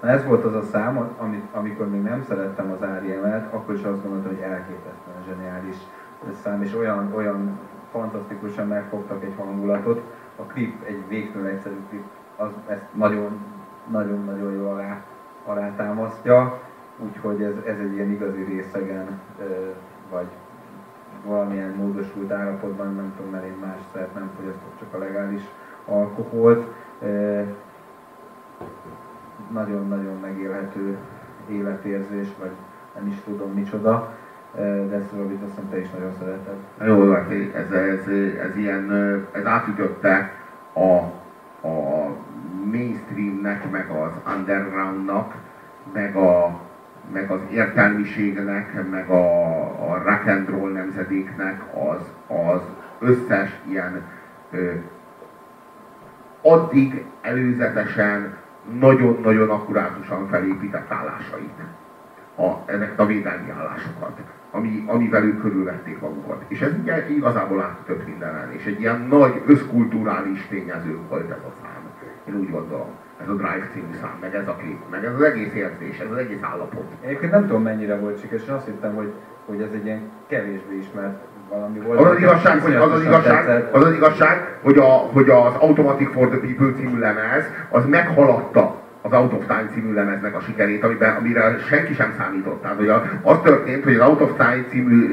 Na ez volt az a szám, amit, amikor még nem szerettem az REM-et, akkor is azt gondoltam, hogy elképesztően zseniális szám, és olyan, olyan fantasztikusan megfogtak egy hangulatot. A klip egy végtelen egyszerű klip, az ezt nagyon, nagyon-nagyon jól alá, alá támasztja, úgyhogy ez, ez egy ilyen igazi részegen, vagy valamilyen módosult állapotban, nem tudom, mert én más szert nem fogyasztok, csak a legális alkoholt. Nagyon-nagyon megélhető életérzés, vagy nem is tudom micsoda, de ezt Robit azt hiszem te is nagyon szereted. Jó, hát ez, ez, ez, ilyen, ez átütötte a, a mainstreamnek, meg az undergroundnak, meg, a, meg az értelmiségnek, meg a, a rock and roll nemzedéknek az, az összes ilyen ö, addig előzetesen nagyon-nagyon akkurátusan felépített állásait, a, ezeket a védelmi állásokat, ami, amivel ők körülvették magukat. És ez ugye igazából átütött mindenen, és egy ilyen nagy összkulturális tényező volt ez a szám. Én úgy gondolom. Ez a Drive című szám, meg ez a klip, meg ez az egész érzés, ez az egész állapot. Egyébként nem tudom mennyire volt sikeres, és azt hittem, hogy, hogy ez egy ilyen kevésbé ismert valami volt. Az az igazság, hogy az az igazság, az az igazság, hogy, a, hogy az Automatic for the People című lemez, az meghaladta az Out of Time című lemeznek a sikerét, amiben, amire senki sem számított. Tehát, hogy az történt, hogy az Out of Time című,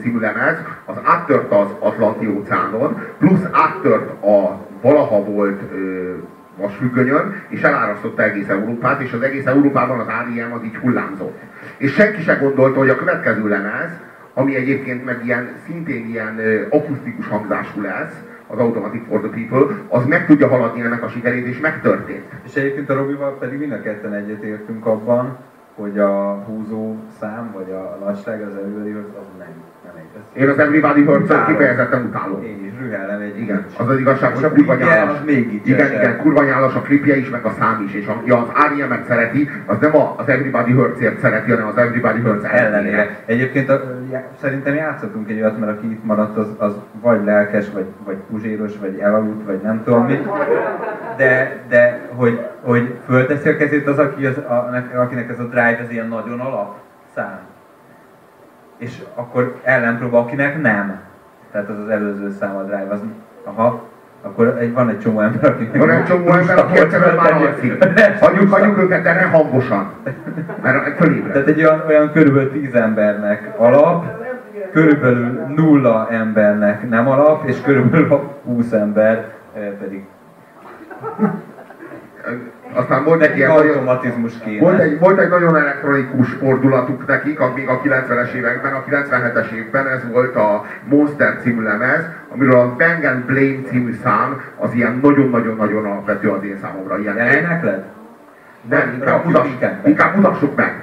című lemez az áttört az Atlanti óceánon, plusz áttört a valaha volt vasfüggönyön, és elárasztotta egész Európát, és az egész Európában az ADM az így hullámzott. És senki se gondolta, hogy a következő lemez, ami egyébként meg ilyen, szintén ilyen akusztikus hangzású lesz, az Automatic for the People, az meg tudja haladni ennek a sikerét, és megtörtént. És egyébként a Robival pedig mind a ketten egyetértünk abban, hogy a húzó szám, vagy a nagyság az előadás az nem, nem egy. Én az Everybody hurts kifejezetten utálom. Én is rühellem egy Igen, az az igazság, hogy a kurva nyálas. Még igen, igen, kurva nyálas a klipje is, meg a szám is. És ami az R.E.M.-et szereti, az nem az Everybody hurts szereti, hanem az Everybody Hurts ellenére. Egyébként a, szerintem játszottunk egy olyat, mert aki itt maradt, az, az vagy lelkes, vagy, vagy puzséros, vagy elaludt, vagy nem tudom mit. De, de hogy, hogy fölteszi a kezét az, aki az a, akinek ez a drive ez ilyen nagyon alap szám. És akkor ellenpróba, akinek nem. Tehát az az előző szám a drive, az, aha, akkor egy, van egy csomó ember, aki... Van egy csomó ember, aki egyszerűen már alszik. Hagyjuk, hagyjuk őket erre hangosan. Mert fölébred. Tehát egy olyan, olyan körülbelül tíz embernek alap, körülbelül nulla embernek nem alap, és körülbelül 20 ember eh, pedig aztán volt egy ilyen automatizmus kéne. Volt egy, volt egy nagyon elektronikus fordulatuk nekik, még a 90-es években, a 97-es évben ez volt a Monster című lemez, amiről a Bang and Blame című szám az ilyen nagyon-nagyon-nagyon alapvető az én számomra. Ilyen Énekled? Nem, inkább, mutass, inkább mutassuk meg.